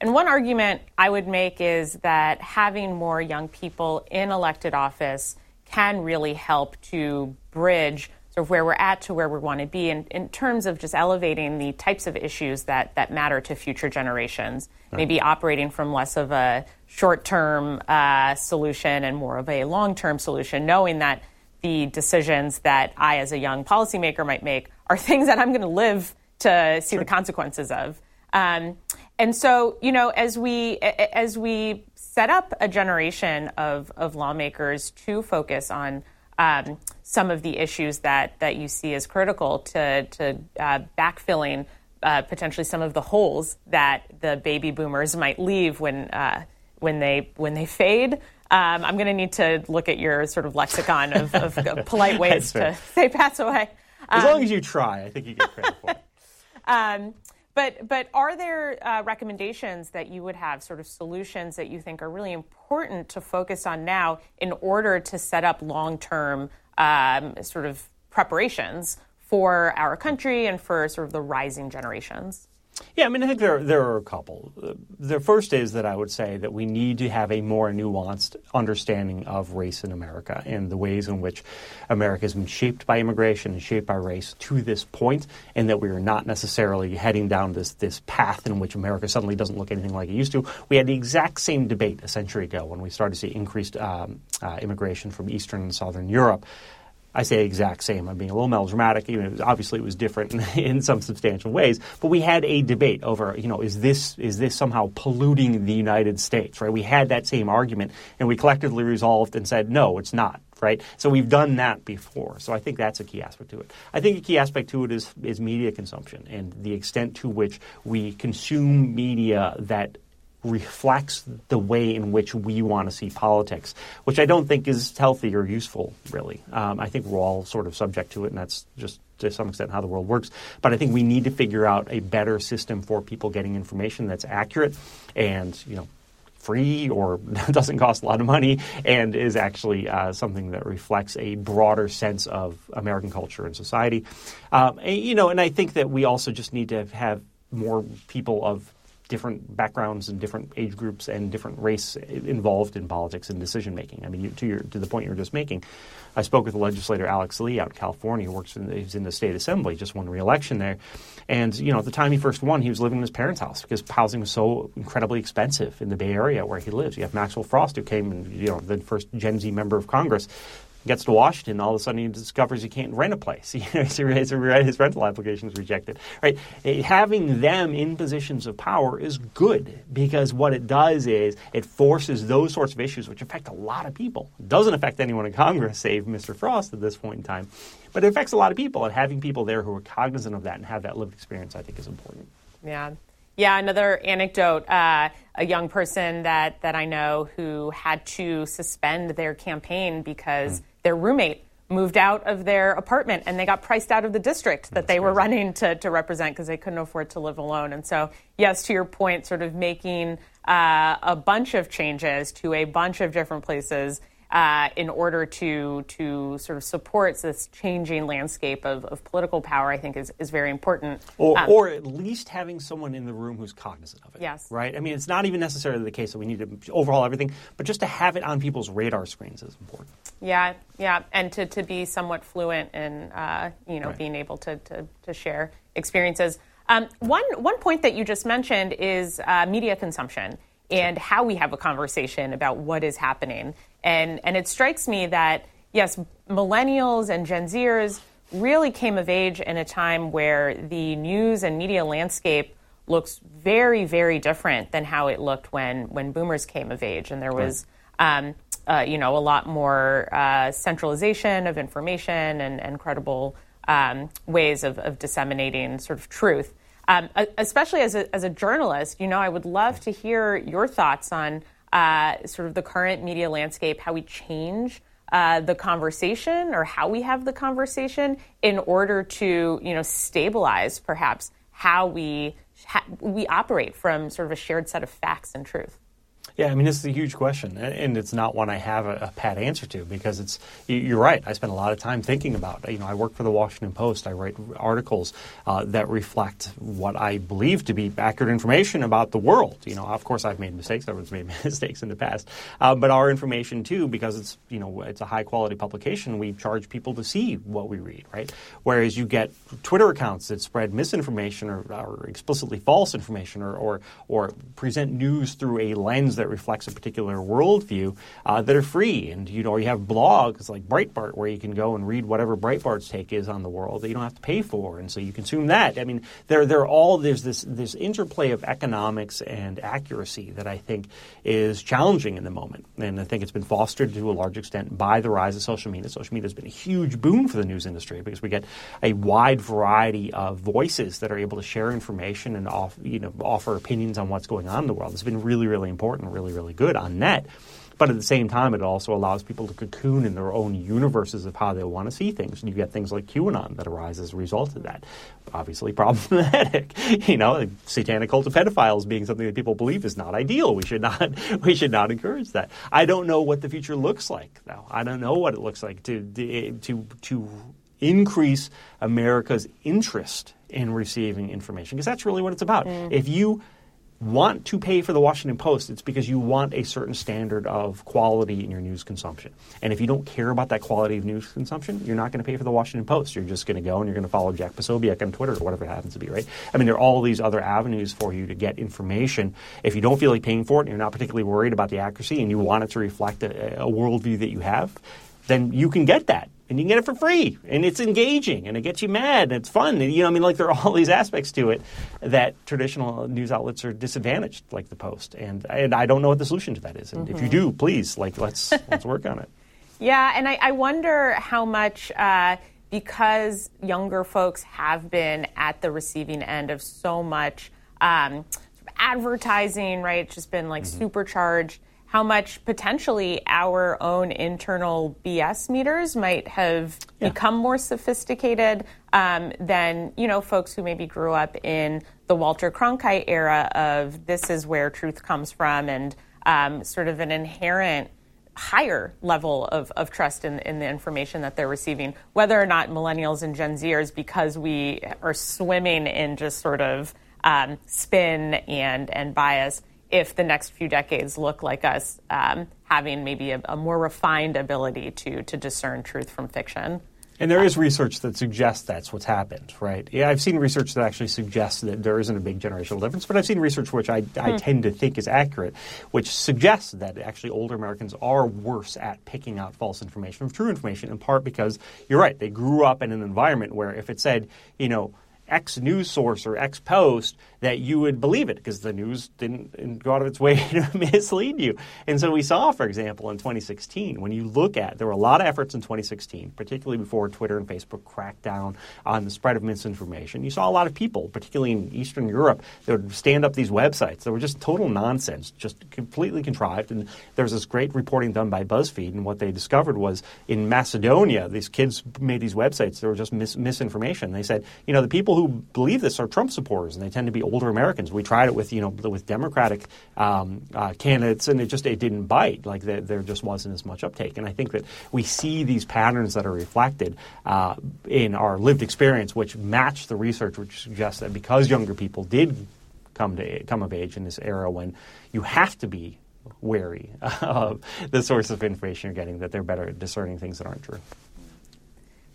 And one argument I would make is that having more young people in elected office can really help to bridge sort of where we're at to where we want to be in, in terms of just elevating the types of issues that, that matter to future generations, right. maybe operating from less of a short term uh, solution and more of a long term solution, knowing that the decisions that I, as a young policymaker, might make are things that I'm going to live to see sure. the consequences of. Um, and so, you know, as we as we set up a generation of, of lawmakers to focus on um, some of the issues that, that you see as critical to, to uh, backfilling uh, potentially some of the holes that the baby boomers might leave when uh, when they when they fade. Um, I'm going to need to look at your sort of lexicon of, of polite ways to say pass away. As um, long as you try, I think you get credit for it. But but are there uh, recommendations that you would have, sort of solutions that you think are really important to focus on now in order to set up long term um, sort of preparations for our country and for sort of the rising generations? Yeah, I mean, I think there, there are a couple. The first is that I would say that we need to have a more nuanced understanding of race in America and the ways in which America has been shaped by immigration and shaped by race to this point, and that we are not necessarily heading down this, this path in which America suddenly doesn't look anything like it used to. We had the exact same debate a century ago when we started to see increased um, uh, immigration from Eastern and Southern Europe. I say exact same. I'm being a little melodramatic. Obviously, it was different in, in, some substantial ways. But we had a debate over, you know, is this is this somehow polluting the United States? Right? We had that same argument, and we collectively resolved and said, no, it's not. Right? So we've done that before. So I think that's a key aspect to it. I think a key aspect to it is is media consumption and the extent to which we consume media that reflects the way in which we want to see politics, which I don't think is healthy or useful, really. Um, I think we're all sort of subject to it, and that's just to some extent how the world works. But I think we need to figure out a better system for people getting information that's accurate and, you know, free or doesn't cost a lot of money and is actually uh, something that reflects a broader sense of American culture and society. Um, and, you know, and I think that we also just need to have more people of different backgrounds and different age groups and different race involved in politics and decision making. I mean, you, to your to the point you were just making, I spoke with the legislator Alex Lee out in California, who works in the, he's in the state assembly, just won re-election there, and you know, at the time he first won, he was living in his parents' house because housing was so incredibly expensive in the Bay Area where he lives. You have Maxwell Frost, who came and you know the first Gen Z member of Congress, gets to Washington, all of a sudden he discovers he can't rent a place. his rental application is rejected. Right? Eh, having them in positions of power is good because what it does is it forces those sorts of issues, which affect a lot of people. It doesn't affect anyone in Congress, save Mr. Frost at this point in time, but it affects a lot of people. And having people there who are cognizant of that and have that lived experience, I think, is important. Yeah. Yeah, another anecdote. Uh, a young person that, that I know who had to suspend their campaign because mm their roommate moved out of their apartment and they got priced out of the district that That's they were crazy. running to, to represent because they couldn't afford to live alone. And so, yes, to your point, sort of making uh, a bunch of changes to a bunch of different places uh, in order to to sort of support this changing landscape of, of political power, I think is, is very important. Or, um, or at least having someone in the room who's cognizant of it. Yes. Right? I mean, it's not even necessarily the case that we need to overhaul everything, but just to have it on people's radar screens is important. Yeah, yeah. And to, to be somewhat fluent in, uh, you know, right. being able to, to, to share experiences. Um, one, one point that you just mentioned is uh, media consumption and how we have a conversation about what is happening. And, and it strikes me that, yes, millennials and Gen Zers really came of age in a time where the news and media landscape looks very, very different than how it looked when, when boomers came of age. And there was, um, uh, you know, a lot more uh, centralization of information and, and credible um, ways of, of, disseminating sort of truth. Um, especially as a, as a journalist, you know, I would love to hear your thoughts on uh, sort of the current media landscape, how we change uh, the conversation or how we have the conversation in order to, you know, stabilize perhaps how we ha- we operate from sort of a shared set of facts and truth. Yeah, I mean, this is a huge question, and it's not one I have a, a, pat answer to because it's. You're right. I spend a lot of time thinking about. You know, I work for the Washington Post. I write articles uh, that reflect what I believe to be accurate information about the world. You know, of course, I've made mistakes. Everyone's made mistakes in the past, uh, but our information too, because it's you know it's a high quality publication. We charge people to see what we read, right? Whereas you get Twitter accounts that spread misinformation or, or explicitly false information, or, or or present news through a lens that reflects a particular worldview uh, that are free. And you know, you have blogs like Breitbart where you can go and read whatever Breitbart's take is on the world that you don't have to pay for, and so you consume that. I mean, there there are all there's this this interplay of economics and accuracy that I think is challenging in the moment, and I think it's been fostered to a large extent by the rise of social media. Social media has been a huge boon for the news industry because we get a wide variety of voices that are able to share information and off, you know, offer opinions on what's going on in the world. It's been really, really important really, really good on net. But at the same time, it also allows people to cocoon in their own universes of how they want to see things. And you get things like QAnon that arise as a result of that. Obviously problematic. you know, satanic cult of pedophiles being something that people believe is not ideal. We should not we should not encourage that. I don't know what the future looks like though. I don't know what it looks like to to to increase America's interest in receiving information because that's really what it's about. Mm. If you want to pay for the Washington Post, it's because you want a certain standard of quality in your news consumption. And if you don't care about that quality of news consumption, you're not going to pay for the Washington Post. You're just going to go and you're going to follow Jack Posobiec on Twitter or whatever it happens to be, right? I mean, there are all these other avenues for you to get information. If you don't feel like paying for it and you're not particularly worried about the accuracy and you want it to reflect a, a worldview that you have, then you can get that and you can get it for free and it's engaging and it gets you mad and it's fun and, you know i mean like there are all these aspects to it that traditional news outlets are disadvantaged like the post and, and i don't know what the solution to that is and mm-hmm. if you mm-hmm. do please like let's let's work on it yeah and i, I wonder how much uh, because younger folks have been at the receiving end of so much um, advertising right it's just been like mm-hmm. supercharged how much potentially our own internal BS meters might have yeah. become more sophisticated um, than you know folks who maybe grew up in the Walter Cronkite era of this is where truth comes from and um, sort of an inherent higher level of, of trust in, in the information that they're receiving, whether or not millennials and Gen Zers, because we are swimming in just sort of um, spin and and bias if the next few decades look like us um, having maybe a, a, more refined ability to to discern truth from fiction. And there is research that suggests that's what's happened, right? Yeah, I've seen research that actually suggests that there isn't a big generational difference, but I've seen research which I, I hmm. tend to think is accurate, which suggests that actually older Americans are worse at picking out false information from true information, in part because you're right, they grew up in an environment where if it said, you know, X news source or X post, that you would believe it because the news didn't go out of its way to mislead you. And so we saw, for example, in 2016, when you look at, there were a lot of efforts in 2016, particularly before Twitter and Facebook cracked down on the spread of misinformation. You saw a lot of people, particularly in Eastern Europe, that would stand up these websites that were just total nonsense, just completely contrived. And there was this great reporting done by BuzzFeed, and what they discovered was in Macedonia, these kids made these websites that were just mis- misinformation. They said, you know, the people who who believe this are Trump supporters, and they tend to be older Americans. We tried it with you know with Democratic um, uh, candidates, and it just it didn't bite. Like there, there, just wasn't as much uptake. And I think that we see these patterns that are reflected uh, in our lived experience, which match the research, which suggests that because younger people did come to come of age in this era when you have to be wary of the source of information you're getting, that they're better at discerning things that aren't true.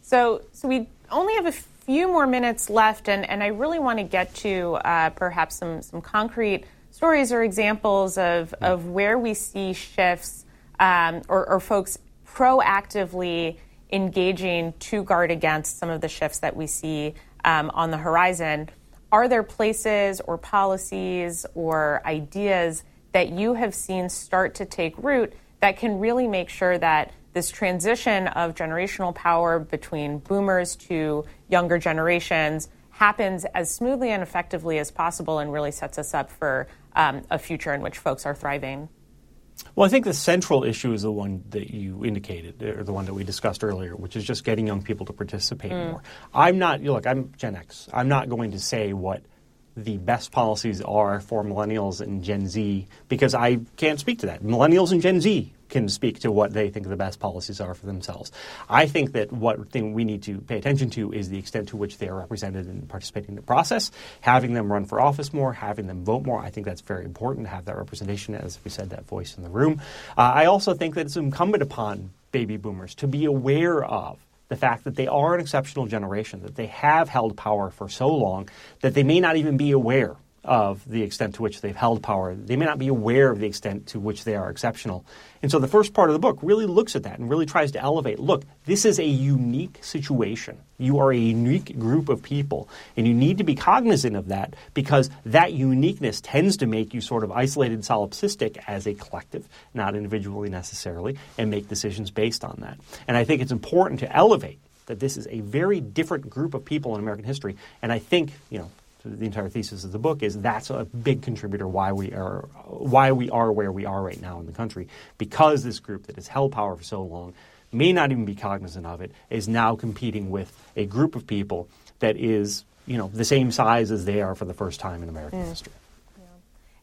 So, so we only have a few more minutes left, and, and I really want to get to uh, perhaps some, some concrete stories or examples of, of where we see shifts um, or, or folks proactively engaging to guard against some of the shifts that we see um, on the horizon. Are there places or policies or ideas that you have seen start to take root that can really make sure that this transition of generational power between boomers to younger generations happens as smoothly and effectively as possible and really sets us up for um, a future in which folks are thriving? Well, I think the central issue is the one that you indicated, or the one that we discussed earlier, which is just getting young people to participate mm. more. I'm not, you look, I'm Gen X. I'm not going to say what the best policies are for millennials and Gen Z because I can't speak to that. Millennials and Gen Z can speak to what they think the best policies are for themselves. I think that what thing we need to pay attention to is the extent to which they are represented and participating in the process, having them run for office more, having them vote more. I think that's very important to have that representation, as we said, that voice in the room. Uh, I also think that it's incumbent upon baby boomers to be aware of the fact that they are an exceptional generation, that they have held power for so long that they may not even be aware of the extent to which they've held power. They may not be aware of the extent to which they are exceptional. And so the first part of the book really looks at that and really tries to elevate look, this is a unique situation. You are a unique group of people, and you need to be cognizant of that because that uniqueness tends to make you sort of isolated solipsistic as a collective, not individually necessarily, and make decisions based on that. And I think it's important to elevate that this is a very different group of people in American history. And I think, you know, the entire thesis of the book is that's a big contributor why we are why we are where we are right now in the country because this group that has held power for so long may not even be cognizant of it is now competing with a group of people that is you know the same size as they are for the first time in American mm. history.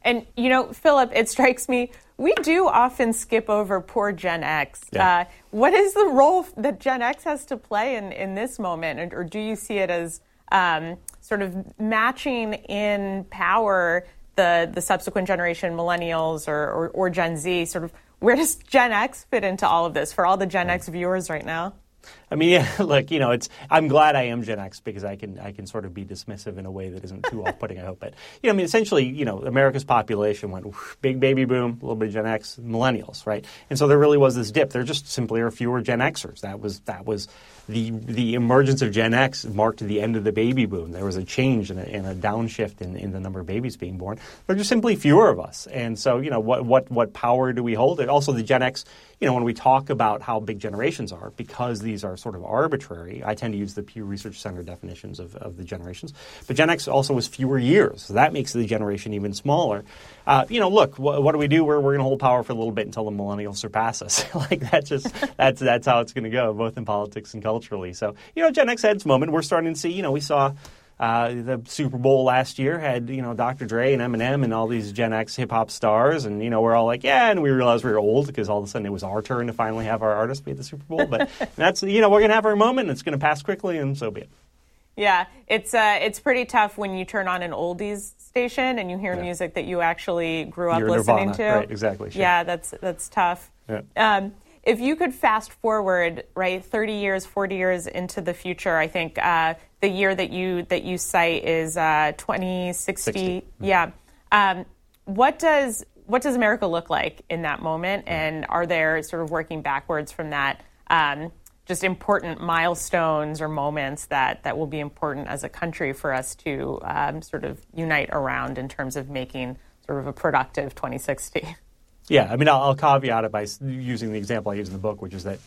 And you know, Philip, it strikes me we do often skip over poor Gen X. Yeah. Uh, what is the role that Gen X has to play in, in this moment, or do you see it as um, sort of matching in power the the subsequent generation, millennials or, or, or Gen Z, sort of where does Gen X fit into all of this for all the Gen X viewers right now? I mean, yeah, look, you know, it's. I'm glad I am Gen X because I can I can sort of be dismissive in a way that isn't too off-putting. I hope, but you know, I mean, essentially, you know, America's population went whoosh, big baby boom, a little bit of Gen X, millennials, right? And so there really was this dip. There just simply are fewer Gen Xers. That was that was the the emergence of Gen X marked the end of the baby boom. There was a change and a, and a downshift in, in the number of babies being born. There are just simply fewer of us, and so you know what what what power do we hold? It also the Gen X. You know when we talk about how big generations are, because these are sort of arbitrary. I tend to use the Pew Research Center definitions of, of the generations, but Gen X also was fewer years, so that makes the generation even smaller. Uh, you know, look, wh- what do we do? We're, we're going to hold power for a little bit until the millennials surpass us. like that's just that's that's how it's going to go, both in politics and culturally. So you know, Gen X had its moment. We're starting to see. You know, we saw. Uh, the Super Bowl last year had you know Dr. Dre and Eminem and all these Gen X hip hop stars, and you know we're all like, yeah, and we realized we were old because all of a sudden it was our turn to finally have our artist be at the Super Bowl. But that's you know we're gonna have our moment, and it's gonna pass quickly, and so be it. Yeah, it's uh, it's pretty tough when you turn on an oldies station and you hear yeah. music that you actually grew up You're listening Nirvana. to. Right, exactly. Sure. Yeah, that's that's tough. Yeah. Um, if you could fast forward, right, 30 years, 40 years into the future, I think uh, the year that you that you cite is uh, 2060. 60. Mm-hmm. Yeah. Um, what does what does America look like in that moment, and are there sort of working backwards from that? Um, just important milestones or moments that, that will be important as a country for us to um, sort of unite around in terms of making sort of a productive 2060. Yeah, I mean, I'll, I'll caveat it by using the example I use in the book, which is that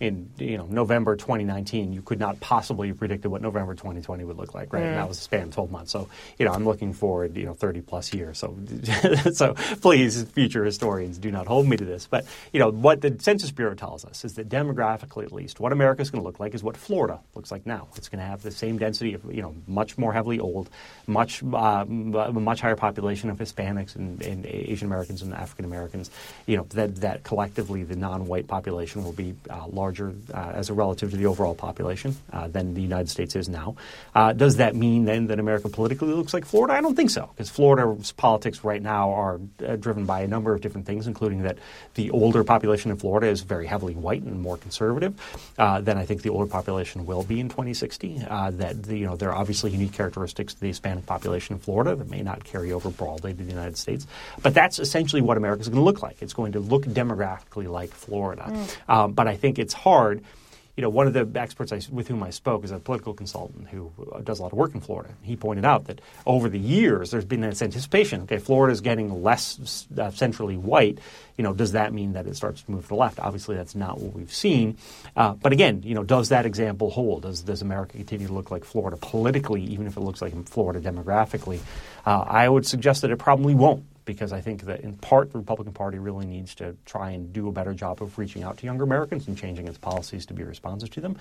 in you know November 2019, you could not possibly have predicted what November 2020 would look like, right? Mm. And that was a span of 12 months. So you know, I'm looking forward, you know, 30 plus years. So so please, future historians, do not hold me to this. But you know, what the Census Bureau tells us is that demographically, at least, what America is going to look like is what Florida looks like now. It's going to have the same density of you know much more heavily old, much uh, much higher population of Hispanics and, and Asian Americans and African Americans. You know that that collectively the non-white population will be uh, larger uh, as a relative to the overall population uh, than the United States is now. Uh, does that mean then that America politically looks like Florida? I don't think so, because Florida's politics right now are uh, driven by a number of different things, including that the older population in Florida is very heavily white and more conservative uh, than I think the older population will be in 2060. that the, you know there are obviously unique characteristics to the Hispanic population in Florida that may not carry over broadly to the United States, but that's essentially what America is going to look like. It's going to look demographically like Florida. Mm. Um, but I think it's hard you know, one of the experts I, with whom I spoke is a political consultant who uh, does a lot of work in Florida. He pointed out that over the years, there's been this anticipation. Okay, Florida is getting less uh, centrally white. You know, does that mean that it starts to move to the left? Obviously, that's not what we've seen. Uh, but again, you know, does that example hold? Does does America continue to look like Florida politically, even if it looks like Florida demographically? Uh, I would suggest that it probably won't because I think that in part the Republican Party really needs to try and do a better job of reaching out to younger Americans and changing its policies to be responsive to them,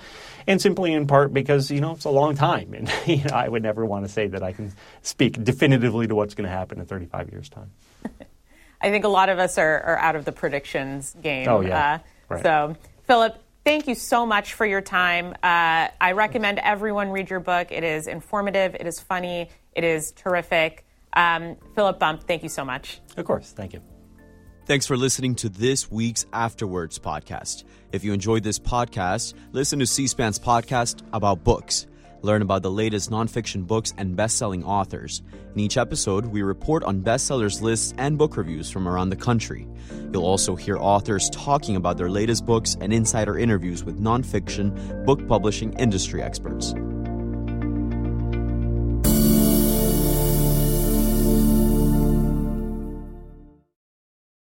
and simply in part because you know it's a long time, and you know, I would never want to say that I can speak definitively to what's going to happen in 35 years' time. I think a lot of us are, are out of the predictions game. Oh yeah. Uh, right. So Philip. Thank you so much for your time. Uh, I recommend everyone read your book. It is informative, it is funny, it is terrific. Um, Philip Bump, thank you so much. Of course. Thank you. Thanks for listening to this week's After Words podcast. If you enjoyed this podcast, listen to C SPAN's podcast about books. Learn about the latest nonfiction books and best selling authors. In each episode, we report on bestsellers lists and book reviews from around the country. You'll also hear authors talking about their latest books and insider interviews with nonfiction book publishing industry experts.